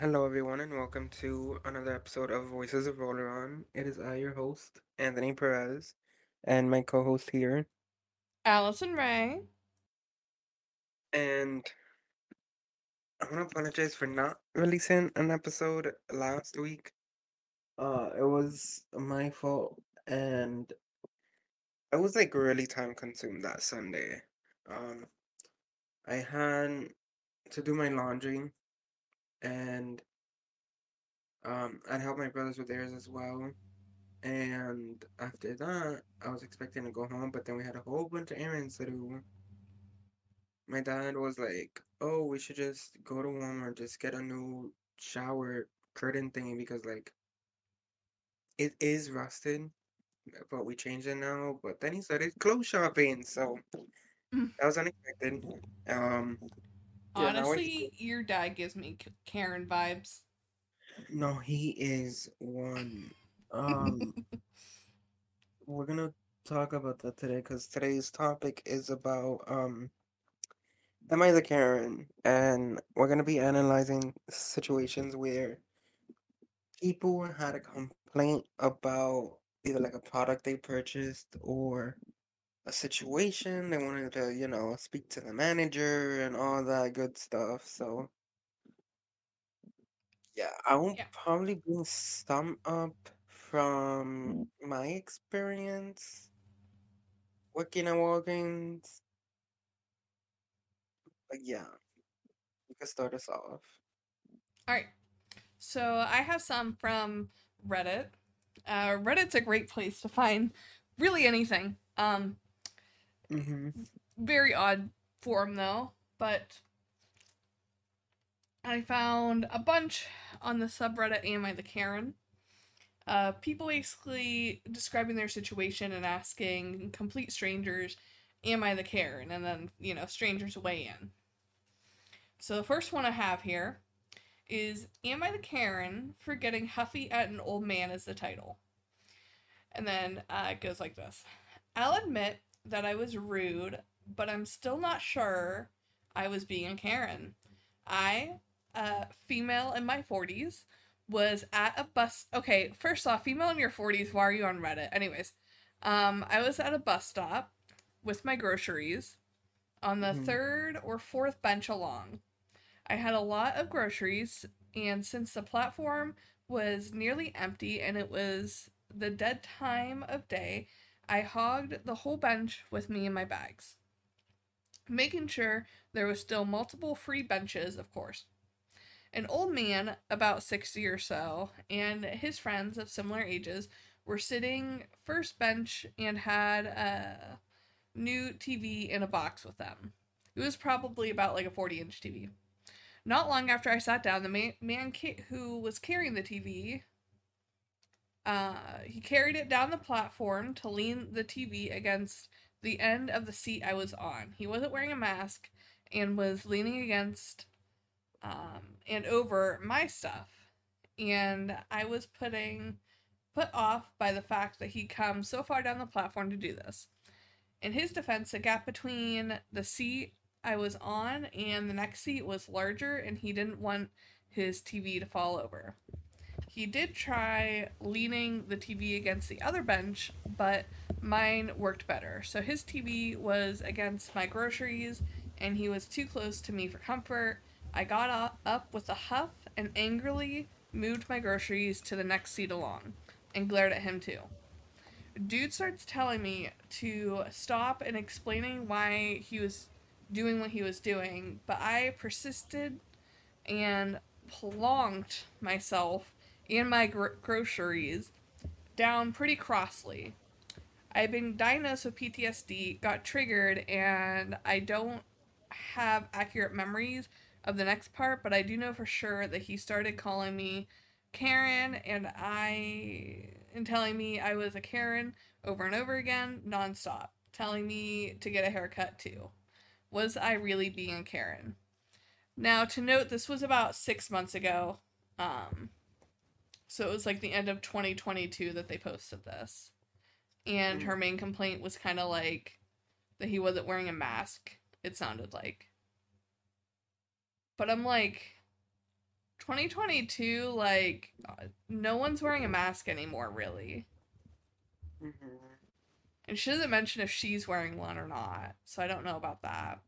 Hello, everyone, and welcome to another episode of Voices of Rolleron. It is I, your host, Anthony Perez, and my co host here. Allison Ray. And I want to apologize for not releasing an episode last week. Uh, it was my fault, and I was like really time consumed that Sunday. Um, I had to do my laundry, and um, I'd help my brothers with theirs as well. And after that, I was expecting to go home, but then we had a whole bunch of errands to do. My dad was like, "Oh, we should just go to Walmart, just get a new shower curtain thingy because like it is rusted, but we changed it now." But then he started clothes shopping, so Mm. that was unexpected. Um, yeah, now Honestly, your dad gives me Karen vibes. no, he is one. Um, we're gonna talk about that today because today's topic is about um Am I the Karen? And we're gonna be analyzing situations where people had a complaint about either like a product they purchased or a situation they wanted to, you know, speak to the manager and all that good stuff. So yeah, I will Yeah. probably bring some up from my experience working at Walgreens. But yeah, you can start us off. All right. So I have some from Reddit. Uh, Reddit's a great place to find really anything. Um, Mm-hmm. very odd forum though, but I found a bunch on the subreddit Am I the Karen? Uh, people basically describing their situation and asking complete strangers, Am I the Karen? And then, you know, strangers weigh in. So the first one I have here is Am I the Karen for getting huffy at an old man as the title? And then uh, it goes like this I'll admit that I was rude, but I'm still not sure I was being a Karen. I, uh, female in my 40s, was at a bus. Okay, first off, female in your 40s, why are you on Reddit? Anyways, um, I was at a bus stop with my groceries on the Mhm. third or fourth bench along. I had a lot of groceries, and since the platform was nearly empty and it was the dead time of day, I hogged the whole bench with me and my bags, making sure there was still multiple free benches, of course. An old man, about 60 or so, and his friends of similar ages were sitting first bench and had a new TV in a box with them. It was probably about like a 40 inch TV. Not long after I sat down, the man, man who was carrying the TV, uh, he carried it down the platform to lean the TV against the end of the seat I was on. He wasn't wearing a mask and was leaning against um, and over my stuff. And I was putting put off by the fact that he'd come so far down the platform to do this. In his defense, the gap between the seat I was on and the next seat was larger, and he didn't want his TV to fall over. He did try leaning the TV against the other bench, but mine worked better. So his TV was against my groceries, and he was too close to me for comfort. I got up, with a huff and angrily moved my groceries to the next seat along and glared at him too. Dude starts telling me to stop and explaining why he was doing what he was doing, but I persisted and plonked myself and my gro- groceries down pretty crossly. I've been diagnosed with PTSD, got triggered, and I don't have accurate memories of the next part, but I do know for sure that he started calling me Karen and I and telling me I was a Karen over and over again, nonstop, telling me to get a haircut too. Was I really being Karen? Now, to note, this was about six months ago. Um, so it was like the end of 2022 that they posted this. And her main complaint was kind of like that he wasn't wearing a mask, it sounded like. But I'm like, 2022, like, no one's wearing a mask anymore, really. Mm-hmm. And she doesn't mention if she's wearing one or not, so I don't know about that.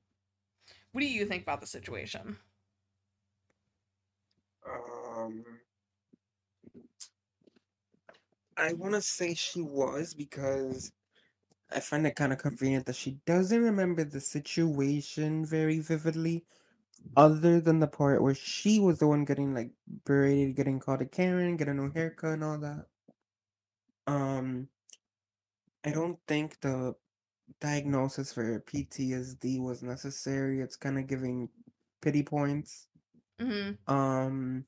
What do you think about the situation? Um, I want to say she was because I find it kind of convenient that she doesn't remember the situation very vividly, other than the part where she was the one getting like berated, getting called a Karen, getting no haircut, and all that. Um, I don't think the diagnosis for PTSD was necessary. It's kind of giving pity points. Mm-hmm. Um,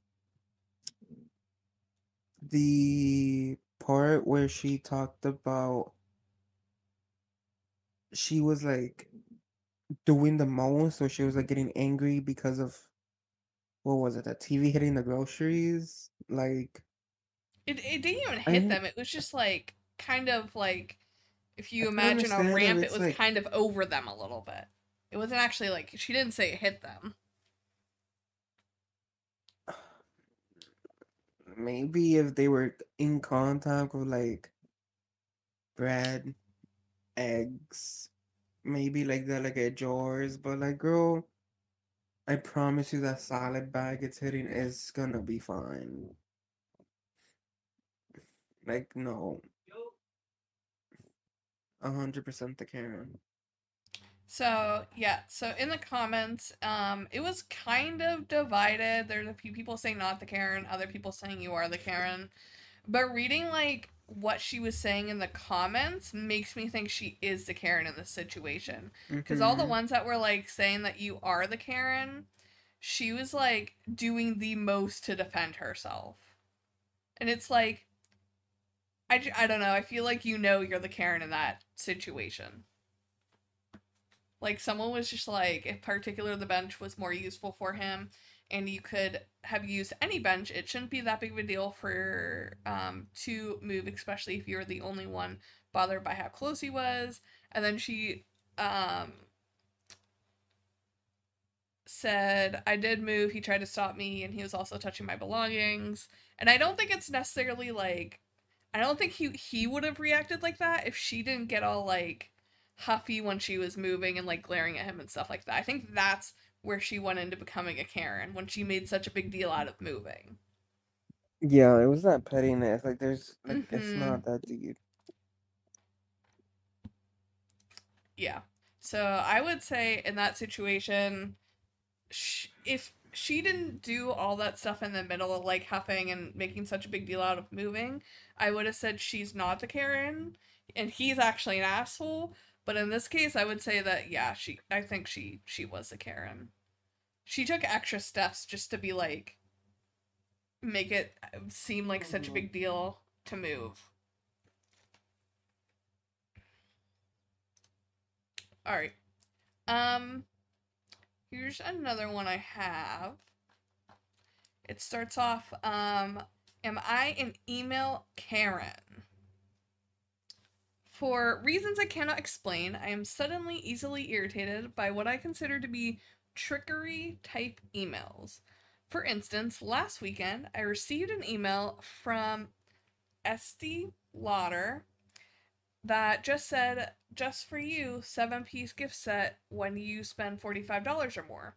the part where she talked about she was like doing the most, or she was like getting angry because of what was it? The TV hitting the groceries, like It it didn't even hit didn't- them. It was just like kind of like if you I imagine a ramp, it was like- kind of over them a little bit. It wasn't actually like she didn't say it hit them. Maybe if they were in contact with like bread, eggs, maybe like that, like at jars. But like, girl, I promise you that salad bag it's hitting is gonna be fine. Like, no. A hundred percent the Karen. So yeah, so in the comments, um, it was kind of divided. There's a few people saying not the Karen, other people saying you are the Karen. But reading like what she was saying in the comments makes me think she is the Karen in this situation. Because all the Mhm. ones that were like saying that you are the Karen, she was like doing the most to defend herself. And it's like, I, I don't know. I feel like you know you're the Karen in that situation. Like someone was just like, if particular the bench was more useful for him, and you could have used any bench, it shouldn't be that big of a deal for um to move, especially if you're the only one bothered by how close he was. And then she um said, I did move, he tried to stop me, and he was also touching my belongings. And I don't think it's necessarily like I don't think he he would have reacted like that if she didn't get all like huffy when she was moving and like glaring at him and stuff like that. I think that's where she went into becoming a Karen when she made such a big deal out of moving. Yeah, it was that pettiness. Like, there's like, it's Mhm. not that deep. Yeah. So I would say in that situation, sh- if she didn't do all that stuff in the middle of like huffing and making such a big deal out of moving, I would have said she's not the Karen and he's actually an asshole. But in this case, I would say that yeah, she I think she she was a Karen. She took extra steps just to be like make it seem like such a Mhm. big deal to move. All right. Um here's another one I have. It starts off um am I an email Karen? For reasons I cannot explain, I am suddenly easily irritated by what I consider to be trickery type emails. For instance, last weekend I received an email from Estee Lauder that just said, just for you, seven piece gift set when you spend $45 or more.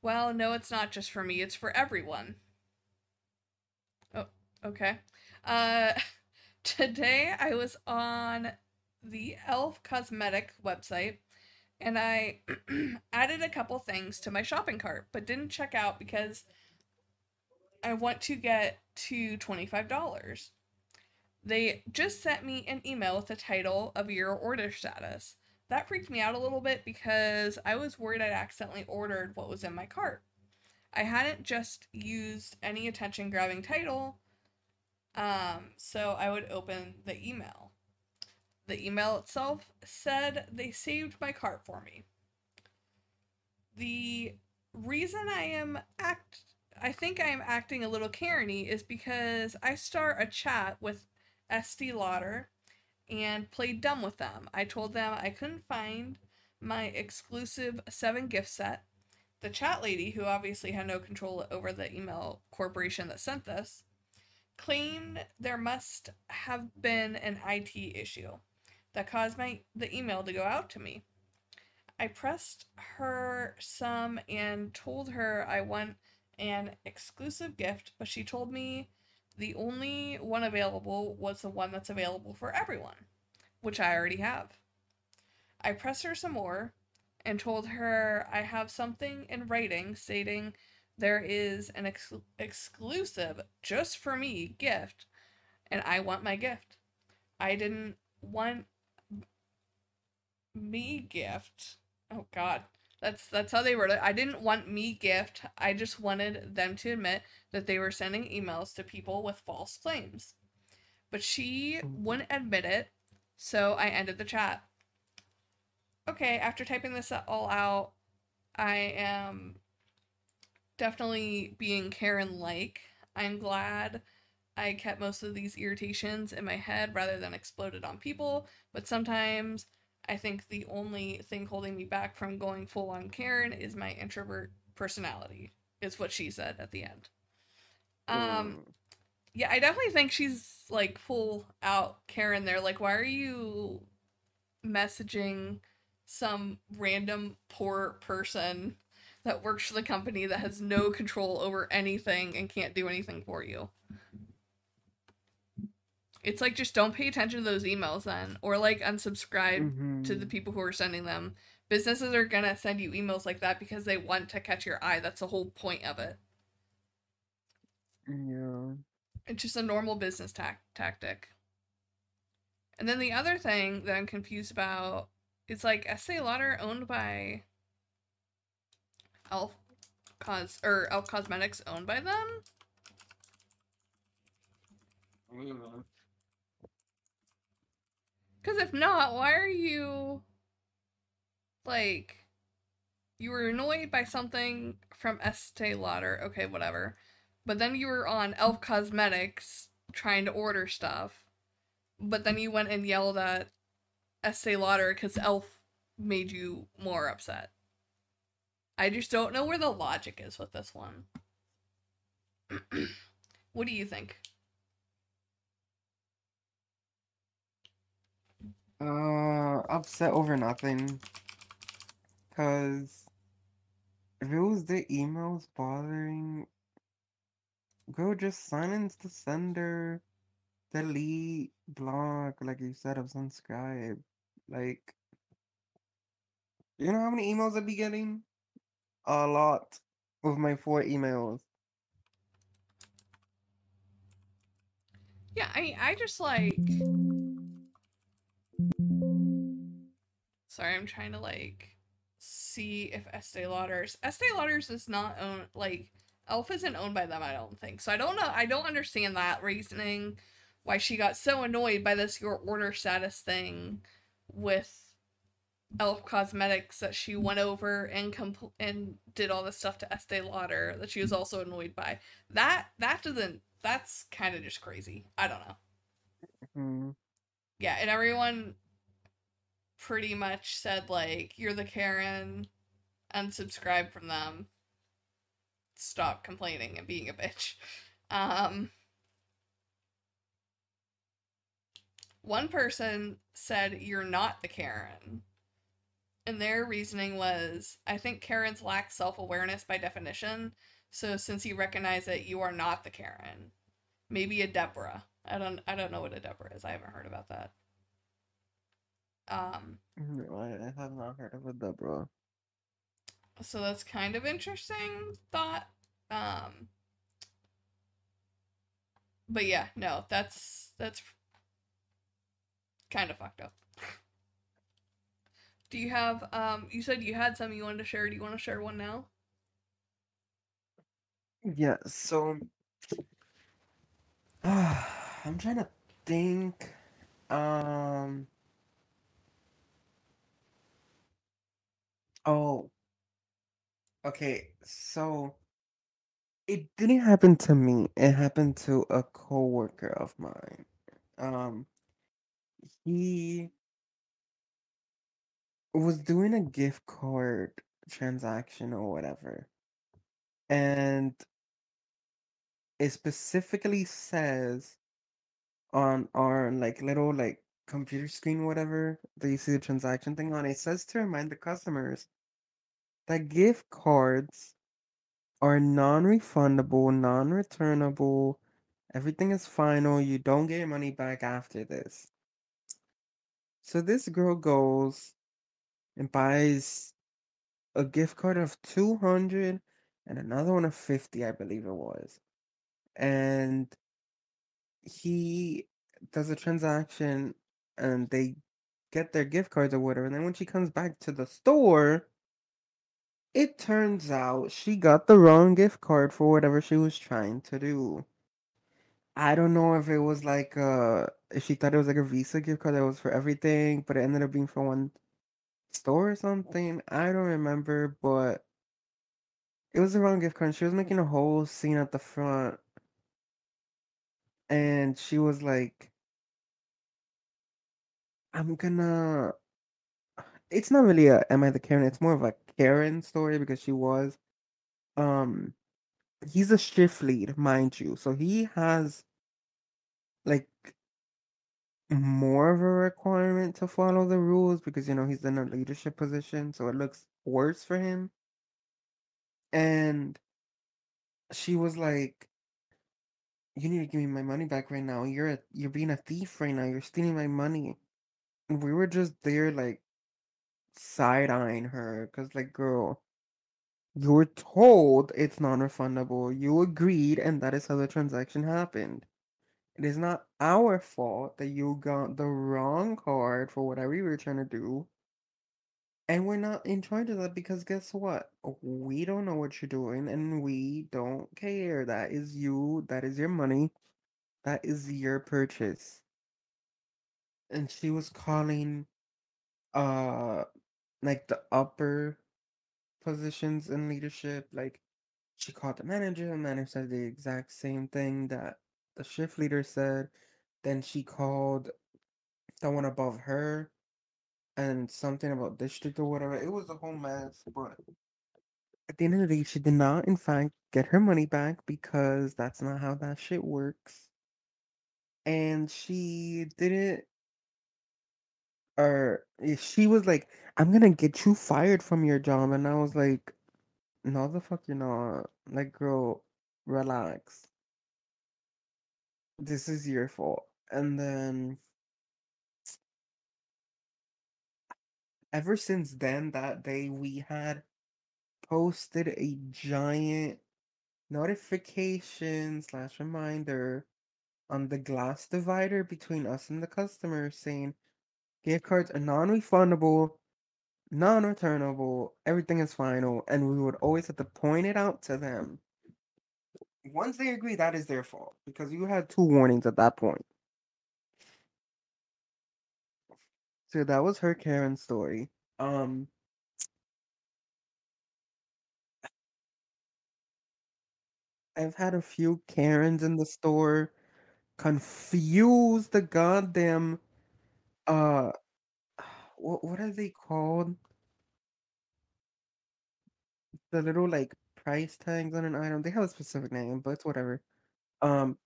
Well, no, it's not just for me, it's for everyone. Oh, okay. Uh, today I was on the Elf Cosmetic website and I added a couple things to my shopping cart, but didn't check out because I want to get to $25. They just sent me an email with the title of your order status. That freaked me out a little bit because I was worried I'd accidentally ordered what was in my cart. I hadn't just used any attention grabbing title, um, so I would open the email. The email itself said they saved my cart for me. The reason I am act I think I am acting a little Karen-y is because I start a chat with Estee Lauder and played dumb with them. I told them I couldn't find my exclusive seven gift set the chat lady, who obviously had no control over the email corporation that sent this, claimed there must have been an IT issue that caused my the email to go out to me. I pressed her some and told her I want an exclusive gift, but she told me the only one available was the one that's available for everyone, which I already have. I pressed her some more and told her I have something in writing stating there is an ex- exclusive just for me gift and I want my gift. I didn't want me gift. Oh god. That's that's how they wrote it. I didn't want me gift. I just wanted them to admit that they were sending emails to people with false claims. But she mm. wouldn't admit it, so I ended the chat. Okay, after typing this all out, I am definitely being Karen like. I'm glad I kept most of these irritations in my head rather than exploded on people, but sometimes I think the only thing holding me back from going full on Karen is my introvert personality, is what she said at the end. Um Mm. yeah, I definitely think she's like full out Karen there. Like, why are you messaging some random poor person that works for the company that has no control over anything and can't do anything for you? It's like just don't pay attention to those emails then, or like unsubscribe to mm-hmm. the people who are sending them. Businesses are gonna send you emails like that because they want to catch your eye. That's the whole point of it. Yeah. It's just a normal business tac- tactic. And then the other thing that I'm confused about is like Estee Lauder owned by Elf Cos or Elf Cosmetics owned by them. Because if not, why are you like you were annoyed by something from Estee Lauder? Okay, whatever. But then you were on Elf Cosmetics trying to order stuff. But then you went and yelled at Estee Lauder because Elf made you more upset. I just don't know where the logic is with this one. what do you think? Uh, upset over nothing. Cause if it was the emails bothering, go just silence the sender, delete, block, like you said, unsubscribe. Like, you know how many emails I'd be getting? A lot with my four emails. Yeah, I I just like Sorry, I'm trying to like see if Estee Lauder's Estee Lauder's is not owned like Elf isn't owned by them, I don't think. So I don't know I don't understand that reasoning why she got so annoyed by this your order status thing with Elf Cosmetics that she went over and compl- and did all this stuff to Estee Lauder that she was also annoyed by. That that doesn't that's kind of just crazy. I don't know. Hmm. Yeah, and everyone pretty much said like you're the Karen, unsubscribe from them. Stop complaining and being a bitch. Um one person said you're not the Karen. And their reasoning was I think Karens lack self-awareness by definition. So since you recognize it, you are not the Karen. Maybe a Deborah. I don't I don't know what a Deborah is. I haven't heard about that. Um No, I, have not heard of a Deborah. so that's kind of interesting thought. Um but yeah, no, that's that's kind of fucked up. Do you have um you said you had some you wanted to share. Do you want to share one now? Yeah, so I'm trying to think. Um, oh, okay, so it didn't happen to me. It happened to a coworker of mine. Um, he was doing a gift card transaction or whatever. And it specifically says on our like little like computer screen, whatever, that you see the transaction thing on, it says to remind the customers that gift cards are non-refundable, non-returnable. Everything is final. You don't get your money back after this. So this girl goes and buys a gift card of 200 and another one of 50, I believe it was. And he does a transaction and they get their gift cards or whatever. And then when she comes back to the store, it turns out she got the wrong gift card for whatever she was trying to do. I don't know if it was like uh if she thought it was like a Visa gift card that was for everything, but it ended up being for one store or something. I don't remember, but it was the wrong gift card. She was making a whole scene at the front. And she was like, I'm gonna it's not really a am I the Karen, it's more of a Karen story because she was um he's a shift lead, mind you. So he has like more of a requirement to follow the rules because you know he's in a leadership position, so it looks worse for him. And she was like, "You need to give me my money back right now. You're a, you're being a thief right now. You're stealing my money." We were just there like side eyeing her because like, girl, you were told it's non-refundable. You agreed, and that is how the transaction happened. It is not our fault that you got the wrong card for whatever you were trying to do. And we're not in charge of that because guess what? We don't know what you're doing and we don't care. That is you, that is your money, that is your purchase. And she was calling uh like the upper positions in leadership, like she called the manager, the manager said the exact same thing that the shift leader said. Then she called the one above her and something about district or whatever. It was a whole mess, but at the end of the day, she did not, in fact, get her money back because that's not how that shit works. And she didn't, or eh, she was like, I'm gonna get you fired from your job. And I was like, no, the fuck you're not. Like, girl, relax. This is your fault. And then ever since then, that day, we had posted a giant notification slash reminder on the glass divider between us and the customer saying gift cards are non-refundable, non-returnable, everything is final, and we would always have to point it out to them. Once they agree, that is their fault because you had two warnings at that point. So that was her Karen story. Um I've had a few Karens in the store confuse the goddamn uh what what are they called? The little like price tags on an item. They have a specific name, but it's whatever. Um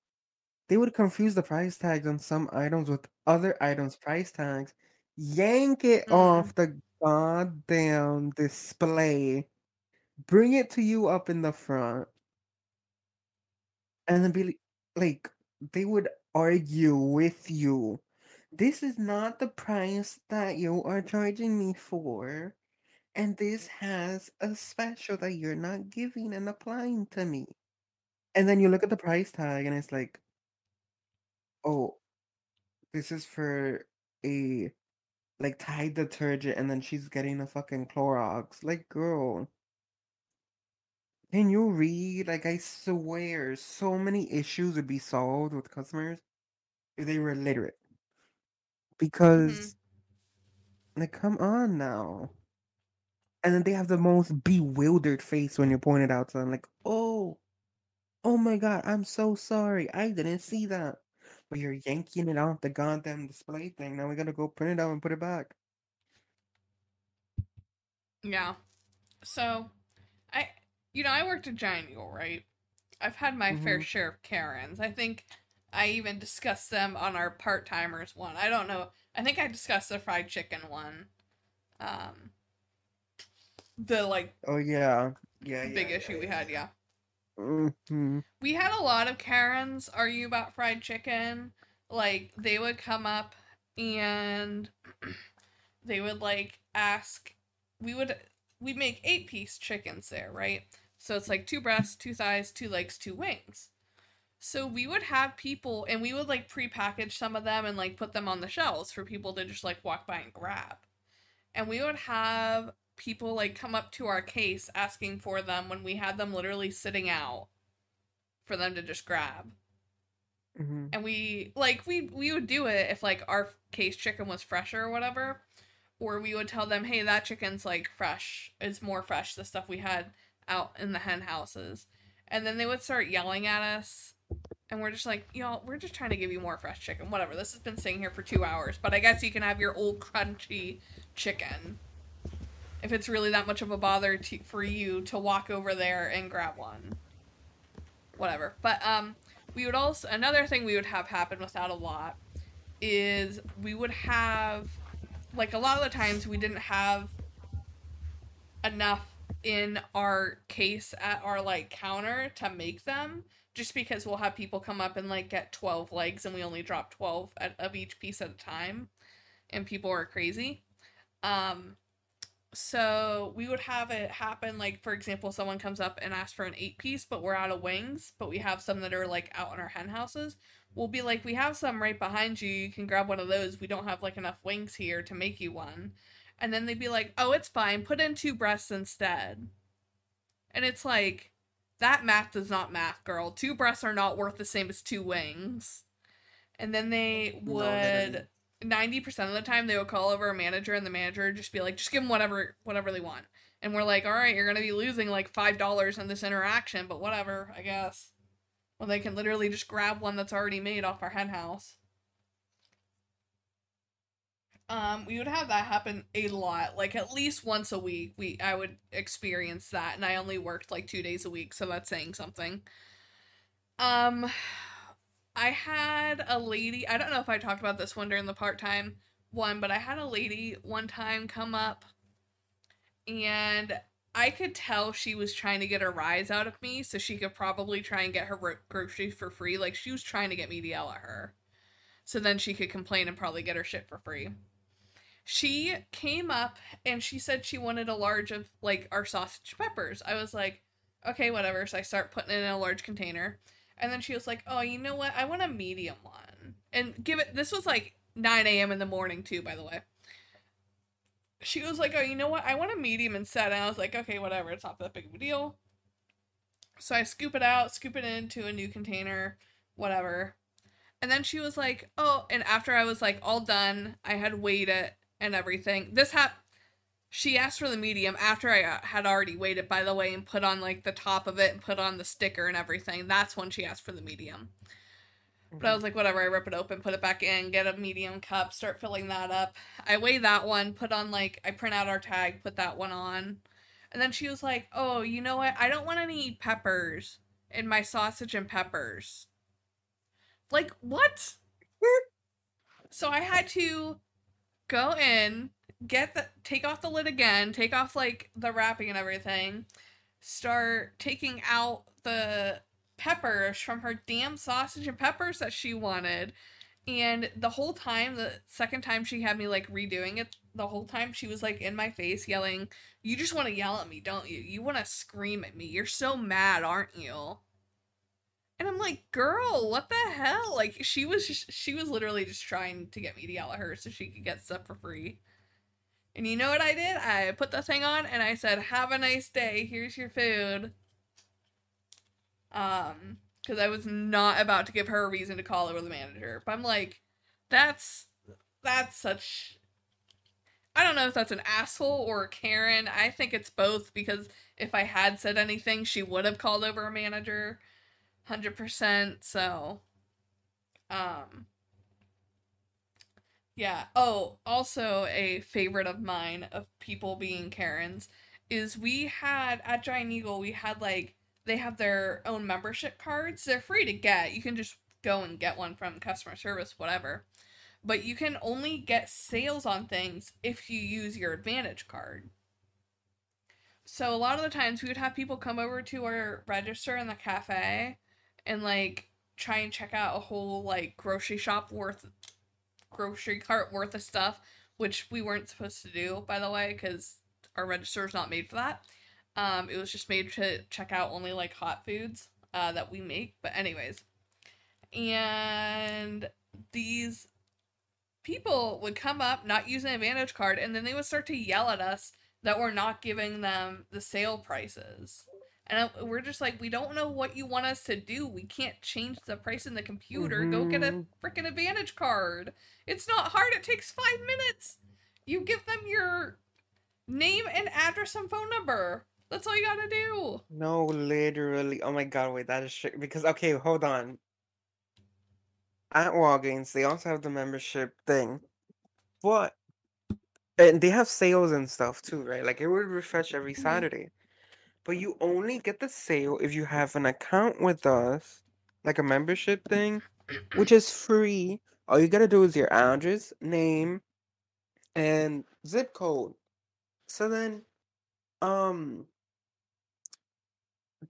they would confuse the price tags on some items with other items price tags, yank it Mm. off the goddamn display, bring it to you up in the front, and then be li- like, they would argue with you. This is not the price that you are charging me for, and this has a special that you're not giving and applying to me. And then you look at the price tag, and it's like, oh, this is for a like Tide detergent, and then she's getting a fucking Clorox. Like, girl, can you read? Like, I swear, so many issues would be solved with customers if they were literate. Because, like, come on now. And then they have the most bewildered face when you point it out to them, like, oh, oh my god, I'm so sorry, I didn't see that. But you're yanking it off the goddamn display thing. Now we gotta go print it out and put it back. Yeah. So, I, you know, I worked at Giant Eagle, right? I've had my fair Mhm. share of Karens. I think I even discussed them on our part timers one. I don't know. I think I discussed the fried chicken one. Um, the like Oh yeah. Yeah. big yeah, issue yeah, we yeah, had, yeah. hmm We had a lot of Karens argue about fried chicken. Like they would come up and they would like ask we would we make eight piece chickens there, right? So it's like two breasts, two thighs, two legs, two wings. So we would have people and we would like pre-package some of them and like put them on the shelves for people to just like walk by and grab. And we would have people like come up to our case asking for them when we had them literally sitting out for them to just grab. hmm And we like we we would do it if like our case chicken was fresher or whatever, or we would tell them, "Hey, that chicken's like fresh. It's more fresh the stuff we had out in the hen houses." And then they would start yelling at us, and we're just like, "Y'all, we're just trying to give you more fresh chicken. Whatever. This has been sitting here for 2 hours, but I guess you can have your old crunchy chicken." If it's really that much of a bother to, for you to walk over there and grab one. Whatever. But um we would also another thing we would have happen without a lot is we would have like a lot of the times we didn't have enough in our case at our like counter to make them just because we'll have people come up and like get 12 legs and we only drop 12 at, of each piece at a time and people are crazy. Um so we would have it happen like for example someone comes up and asks for an eight piece but we're out of wings but we have some that are like out in our hen houses we'll be like we have some right behind you. You can grab one of those. We don't have like enough wings here to make you one. And then they'd be like oh it's fine. Put in two breasts instead. And it's like that math does not math girl two breasts are not worth the same as two wings and then they would ninety percent of the time they would call over a manager and the manager would just be like, just give them whatever whatever they want. And we're like, all right, you're gonna be losing like five dollars in this interaction, but whatever, I guess. Well, they can literally just grab one that's already made off our hen house. Um, we would have that happen a lot, like at least once a week. We I would experience that, and I only worked like two days a week, so that's saying something. Um, I had a lady, I don't know if I talked about this one during the part time one, but I had a lady one time come up and I could tell she was trying to get a rise out of me so she could probably try and get her gro- groceries for free. Like she was trying to get me to yell at her. So then she could complain and probably get her shit for free. She came up and she said she wanted a large of like our sausage peppers. I was like, okay, whatever. So I start putting it in a large container. And then she was like, "Oh, you know what? I want a medium one." And give it. This was like 9 a.m. in the morning too, by the way. She was like, "Oh, you know what? I want a medium instead." And I was like, "Okay, whatever. It's not that big of a deal." So I scoop it out, scoop it into a new container, whatever. And then she was like, "Oh," and after I was like all done, I had weighed it and everything. This hap she asked for the medium after I uh, had already weighed it, by the way, and put on like the top of it and put on the sticker and everything. That's when she asked for the medium. But I was like, whatever, I rip it open, put it back in, get a medium cup, start filling that up. I weigh that one, put on like, I print out our tag, put that one on. And then she was like, oh, you know what? I don't want any peppers in my sausage and peppers. Like, what? so I had to go in, get the take off the lid again, take off like the wrapping and everything, start taking out the peppers from her damn sausage and peppers that she wanted. And the whole time, the second time she had me like redoing it, the whole time she was like in my face yelling, You just want to yell at me, don't you? You want to scream at me. You're so mad, aren't you? And I'm like, girl, what the hell? Like she was just, she was literally just trying to get me to yell at her so she could get stuff for free. And you know what I did? I put the thing on and I said, "Have a nice day. Here's your food." Um, because I was not about to give her a reason to call over the manager. But I'm like, that's that's such. I don't know if that's an asshole or a Karen. I think it's both because if I had said anything, she would have called over a manager, hundred percent. So, um, yeah. Oh, also a favorite of mine of people being Karens is we had at Giant Eagle, we had like they have their own membership cards. They're free to get. You can just go and get one from customer service, whatever. But you can only get sales on things if you use your Advantage card. So a lot of the times we would have people come over to our register in the cafe and like try and check out a whole like grocery shop worth grocery cart worth of stuff, which we weren't supposed to do by the way cuz our register is not made for that. Um, it was just made to check out only like hot foods uh, that we make. But anyways, and these people would come up not using an advantage card and then they would start to yell at us that we're not giving them the sale prices and we're just like we don't know what you want us to do we can't change the price in the computer mm-hmm. go get a mm-hmm. freaking advantage card it's not hard it takes five minutes you give them your name and address and phone number that's all you gotta do no literally oh my god wait that is sh- because okay hold on at Walgreens, they also have the membership thing. But and they have sales and stuff too, right? Like it will refresh every mm-hmm. Saturday. But you only get the sale if you have an account with us, like a membership thing, which is free. All you gotta do is your address, name, and zip code. So then, um,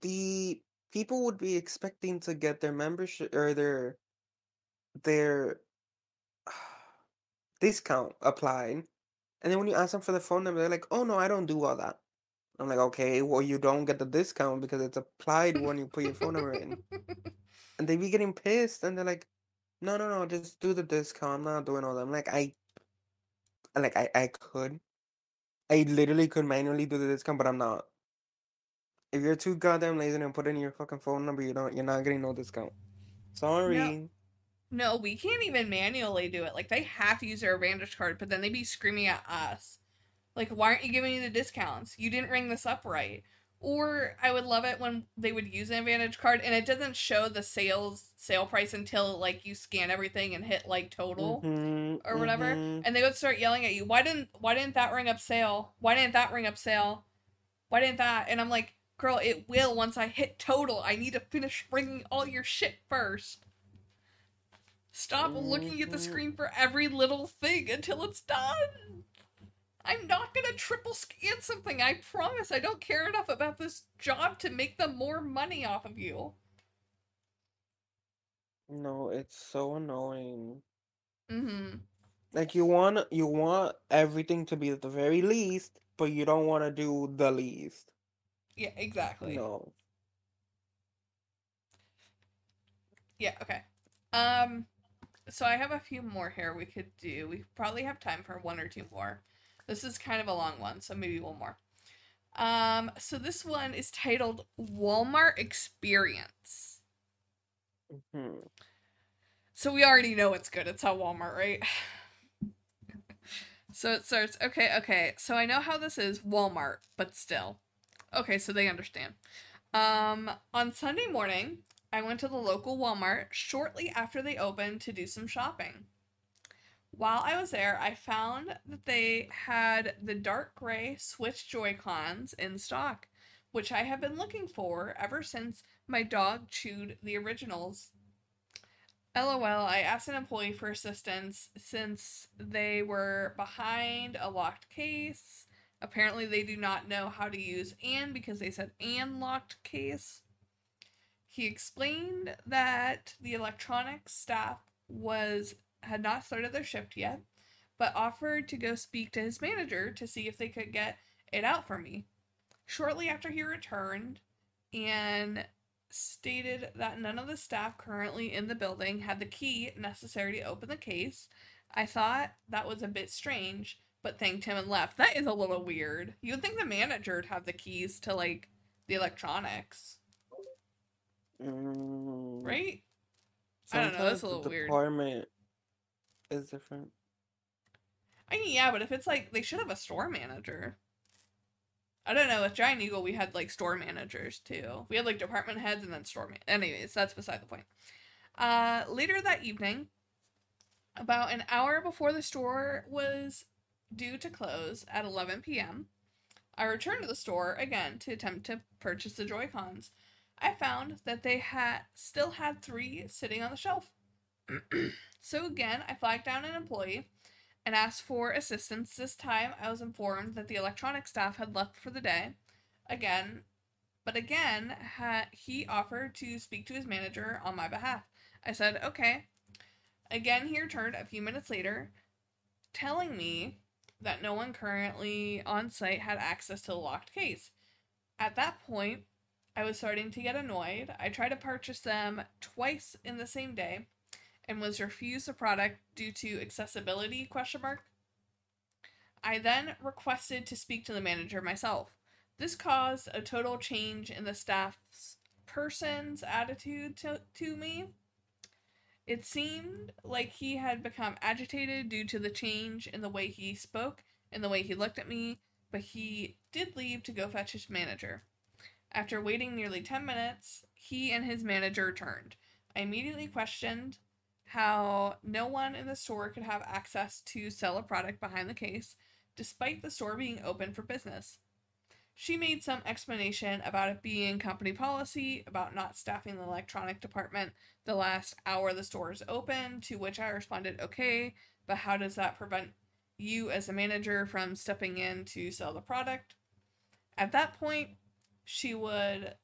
the people would be expecting to get their membership or their their discount applied. And then when you ask them for the phone number, they're like, "Oh no, I don't do all that." I'm like, "Okay, well you don't get the discount because it's applied when you put your phone number in." And they be getting pissed, and they're like, "No, no, no, just do the discount. I'm not doing all that." I'm like, I, like I, I could, I literally could manually do the discount, but I'm not. If you're too goddamn lazy and put in your fucking phone number, you don't, you're not getting no discount. Sorry. No. No, we can't even manually do it. Like they have to use their advantage card, but then they'd be screaming at us. Like, why aren't you giving me the discounts? You didn't ring this up right. Or I would love it when they would use an advantage card and it doesn't show the sales sale price until like you scan everything and hit like total mm-hmm, or whatever. Mm-hmm. And they would start yelling at you, Why didn't why didn't that ring up sale? Why didn't that ring up sale? Why didn't that? And I'm like, girl, it will once I hit total. I need to finish bringing all your shit first. Stop looking at the mm-hmm. screen for every little thing until it's done. I'm not gonna triple scan something, I promise. I don't care enough about this job to make them more money off of you. No, it's so annoying. Mm-hmm. Like you want you want everything to be at the very least, but you don't want to do the least. Yeah, exactly. No. Yeah, okay. Um so I have a few more here we could do. We probably have time for one or two more. This is kind of a long one, so maybe one more. Um, so this one is titled Walmart Experience. Mm-hmm. So we already know it's good. It's at Walmart, right? so it starts, okay, okay. So I know how this is Walmart, but still. Okay, so they understand. Um, on Sunday morning, I went to the local Walmart shortly after they opened to do some shopping. While I was there, I found that they had the dark gray Switch Joy-Cons in stock, which I have been looking for ever since my dog chewed the originals. LOL, I asked an employee for assistance since they were behind a locked case. Apparently, they do not know how to use and because they said and locked case. He explained that the electronics staff was had not started their shift yet, but offered to go speak to his manager to see if they could get it out for me. Shortly after he returned and stated that none of the staff currently in the building had the key necessary to open the case, I thought that was a bit strange, but thanked him and left. That is a little weird. You'd think the manager would have the keys to like the electronics. Mm, right? I don't know. That's a little the weird. Department is different. I mean, yeah, but if it's like they should have a store manager. I don't know. With Giant Eagle, we had like store managers too. We had like department heads and then store man. Anyways, that's beside the point. Uh, later that evening, about an hour before the store was due to close at 11 p.m., I returned to the store again to attempt to purchase the Joy-Cons. I found that they had still had three sitting on the shelf. so again, I flagged down an employee and asked for assistance. This time, I was informed that the electronic staff had left for the day. Again, but again, ha- he offered to speak to his manager on my behalf. I said, okay. Again, he returned a few minutes later, telling me that no one currently on site had access to the locked case. At that point, I was starting to get annoyed. I tried to purchase them twice in the same day and was refused the product due to accessibility question mark. I then requested to speak to the manager myself. This caused a total change in the staff's person's attitude to, to me. It seemed like he had become agitated due to the change in the way he spoke and the way he looked at me, but he did leave to go fetch his manager. After waiting nearly 10 minutes, he and his manager returned. I immediately questioned how no one in the store could have access to sell a product behind the case, despite the store being open for business. She made some explanation about it being company policy, about not staffing the electronic department the last hour the store is open, to which I responded, okay, but how does that prevent you as a manager from stepping in to sell the product? At that point, she would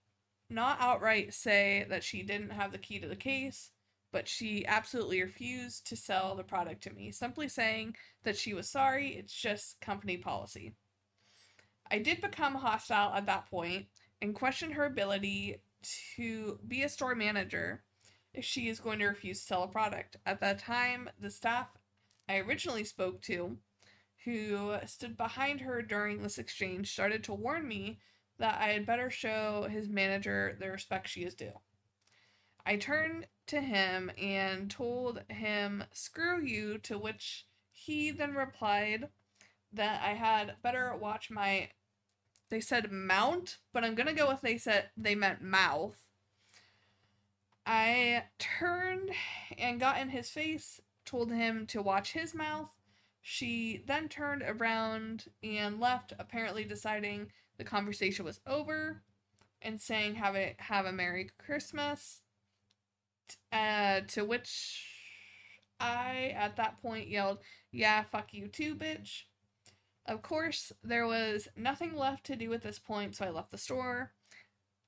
not outright say that she didn't have the key to the case, but she absolutely refused to sell the product to me, simply saying that she was sorry, it's just company policy. I did become hostile at that point and questioned her ability to be a store manager if she is going to refuse to sell a product. At that time, the staff I originally spoke to, who stood behind her during this exchange, started to warn me that I had better show his manager the respect she is due. I turned to him and told him, Screw you, to which he then replied that I had better watch my. They said mount, but I'm gonna go with they said they meant mouth. I turned and got in his face, told him to watch his mouth. She then turned around and left, apparently deciding the conversation was over and saying have a have a merry christmas uh, to which i at that point yelled yeah fuck you too bitch. Of course there was nothing left to do at this point so i left the store.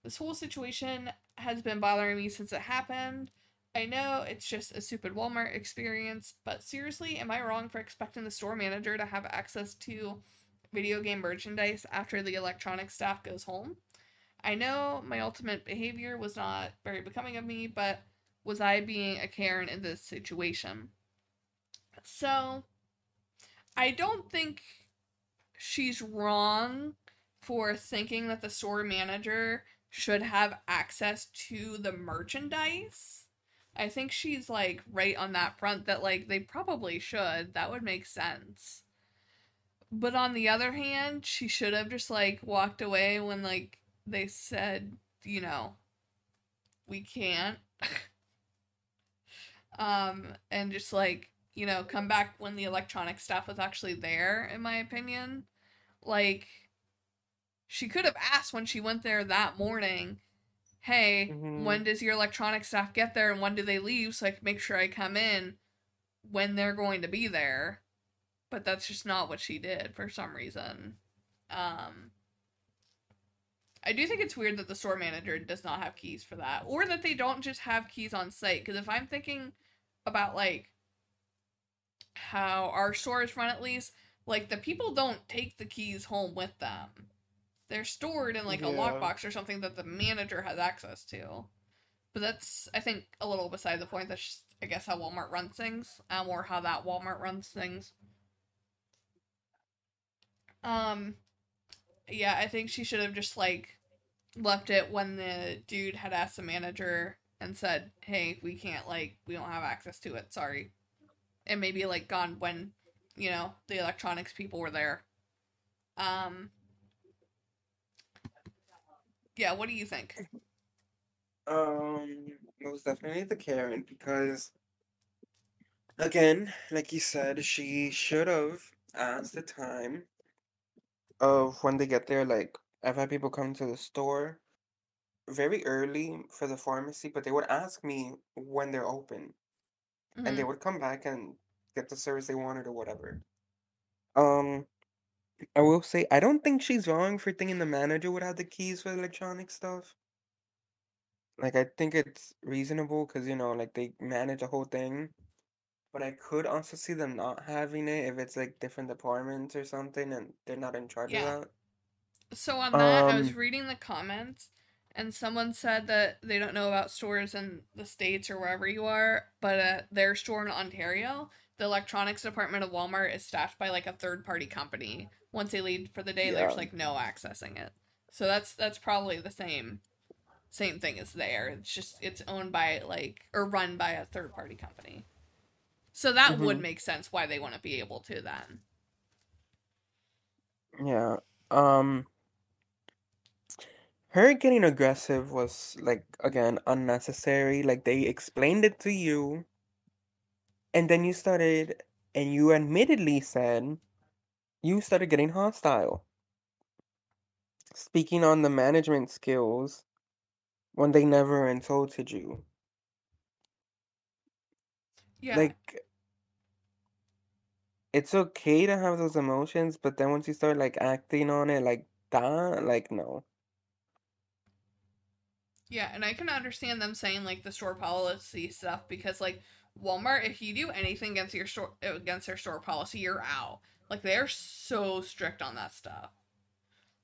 This whole situation has been bothering me since it happened. I know it's just a stupid walmart experience but seriously am i wrong for expecting the store manager to have access to video game merchandise after the electronic staff goes home. I know my ultimate behavior was not very becoming of me, but was I being a Karen in this situation? So, I don't think she's wrong for thinking that the store manager should have access to the merchandise. I think she's like right on that front that like they probably should. That would make sense. But on the other hand, she should have just like walked away when like they said, you know, we can't. um and just like, you know, come back when the electronic stuff was actually there in my opinion. Like she could have asked when she went there that morning, "Hey, mm-hmm. when does your electronic staff get there and when do they leave so I can make sure I come in when they're going to be there?" but that's just not what she did for some reason. Um, I do think it's weird that the store manager does not have keys for that, or that they don't just have keys on site. Because if I'm thinking about like how our stores run, at least like the people don't take the keys home with them; they're stored in like yeah. a lockbox or something that the manager has access to. But that's I think a little beside the point. That's just I guess how Walmart runs things, um, or how that Walmart runs things. Um, yeah, I think she should have just like left it when the dude had asked the manager and said, "Hey, we can't like we don't have access to it. Sorry." And maybe like gone when, you know, the electronics people were there. Um Yeah, what do you think? Um, was definitely the Karen because again, like you said, she should have asked the time of when they get there. Like I've had people come to the store very early for the pharmacy, but they would ask me when they're open, and they hmm would come back and get the service they wanted or whatever. Um, I will say I don't think she's wrong for thinking the manager would have the keys for the electronic stuff. Like I think it's reasonable because you know, like they manage the whole thing. But I could also see them not having it if it's like different departments or something and they're not in charge of Yeah. that. So on that, I was Um, reading the comments, and someone said that they don't know about stores in the states or wherever you are, but at their store in Ontario, the electronics department of Walmart is staffed by like a third party company. Once they leave for the day, there's like no accessing it. So that's that's probably the same same thing as there. It's just it's owned by like or run by a third party company. So that would hmm make sense why they wouldn't be able to then. Yeah. Um, her getting aggressive was like again unnecessary. Like they explained it to you, and then you started, and you admittedly said you started getting hostile, speaking on the management skills when they never insulted you. Yeah, Like it's okay to have those emotions, but then once you start like acting on it like that, like no. Yeah, and I can understand them saying like the store policy stuff because like Walmart, if you do anything against your store against their store policy, you're out. Like they're so strict on that stuff.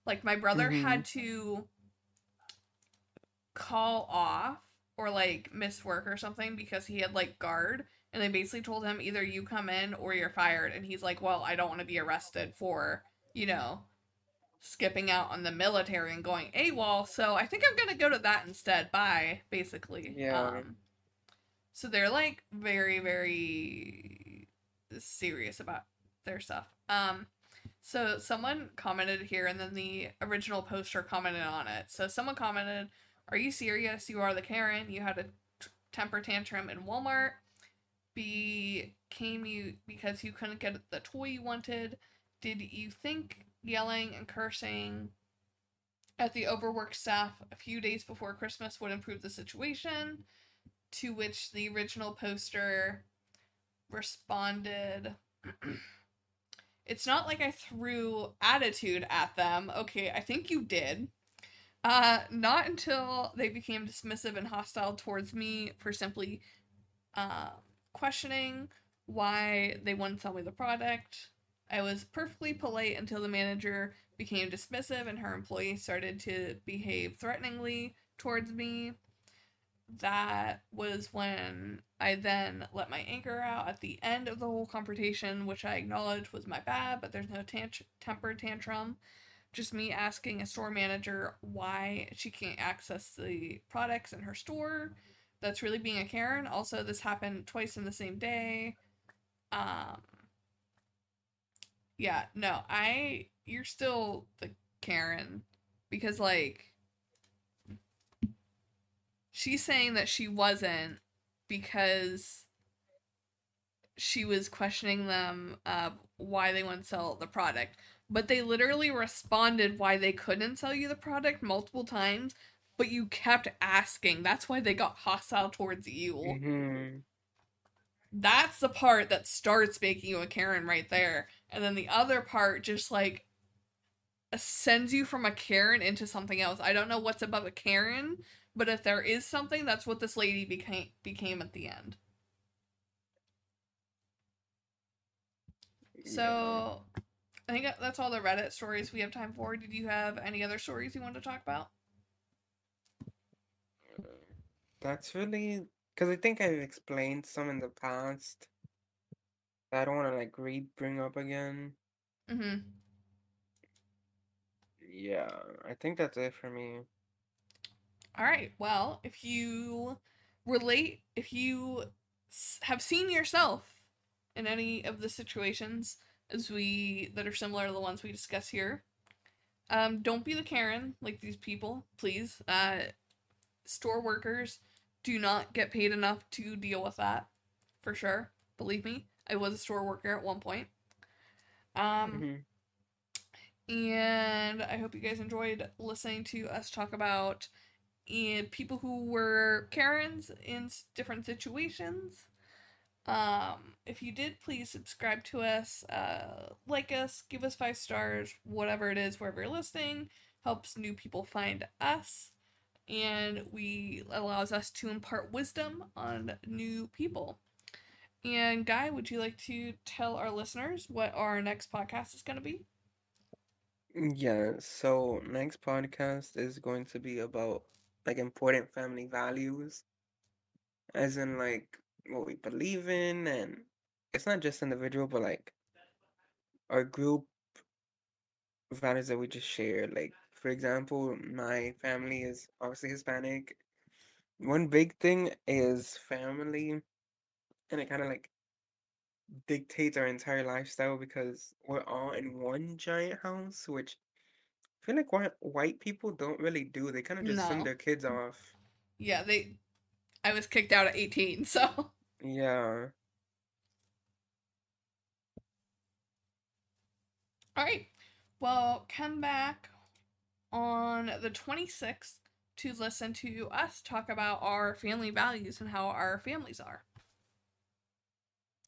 Like my brother Mm-hmm. had to call off or like miss work or something because he had like guard and they basically told him either you come in or you're fired and he's like, "Well, I don't want to be arrested for, you know, skipping out on the military and going AWOL, so I think I'm gonna go to that instead. Bye, basically. Yeah. Um, so they're like very, very serious about their stuff. Um, so someone commented here, and then the original poster commented on it. So someone commented, "Are you serious? You are the Karen. You had a t- temper tantrum in Walmart. Became you because you couldn't get the toy you wanted. Did you think yelling and cursing at the overworked staff a few days before Christmas would improve the situation?" To which the original poster responded. It's not like I threw attitude at them. Okay, I think you did. Uh, not until they became dismissive and hostile towards me for simply uh, questioning why they wouldn't sell me the product. I was perfectly polite until the manager became dismissive and her employee started to behave threateningly towards me. That was when I then let my anger out at the end of the whole confrontation, which I acknowledge was my bad, but there's no temper tantrum. Just me asking a store manager why she can't access the products in her store. That's really being a Karen. Also, this happened twice in the same day. Um, yeah, no, I you're still the Karen because like she's saying that she wasn't because she was questioning them uh, why they wouldn't sell the product. But they literally responded why they couldn't sell you the product multiple times, but you kept asking. That's why they got hostile towards you. Mm-hmm. That's the part that starts making you a Karen right there. And then the other part just like sends you from a Karen into something else. I don't know what's above a Karen, but if there is something, that's what this lady became became at the end. Yeah. So I think that's all the Reddit stories we have time for. Did you have any other stories you wanted to talk about? That's really because I think I've explained some in the past. that I don't want to like re bring up again. Mm-hmm. Yeah, I think that's it for me. All right. Well, if you relate, if you have seen yourself in any of the situations as we that are similar to the ones we discuss here, um, don't be the Karen like these people, please. Uh, store workers do not get paid enough to deal with that, for sure. Believe me, I was a store worker at one point. Um, hmm And I hope you guys enjoyed listening to us talk about and people who were Karens in different situations. Um, if you did, please subscribe to us, uh, like us, give us five stars, whatever it is, wherever you're listening. Helps new people find us, and we allows us to impart wisdom on new people. And Guy, would you like to tell our listeners what our next podcast is going to be? Yeah, so next podcast is going to be about like important family values, as in like what we believe in, and it's not just individual, but like our group values that we just share. Like, for example, my family is obviously Hispanic. One big thing is family, and it kind of like dictates our entire lifestyle because we're all in one giant house, which I feel like white white people don't really do. They kind of just send their kids off. Yeah, they. I was kicked out at 18, so. Yeah. All right. Well, come back on the 26th to listen to us talk about our family values and how our families are.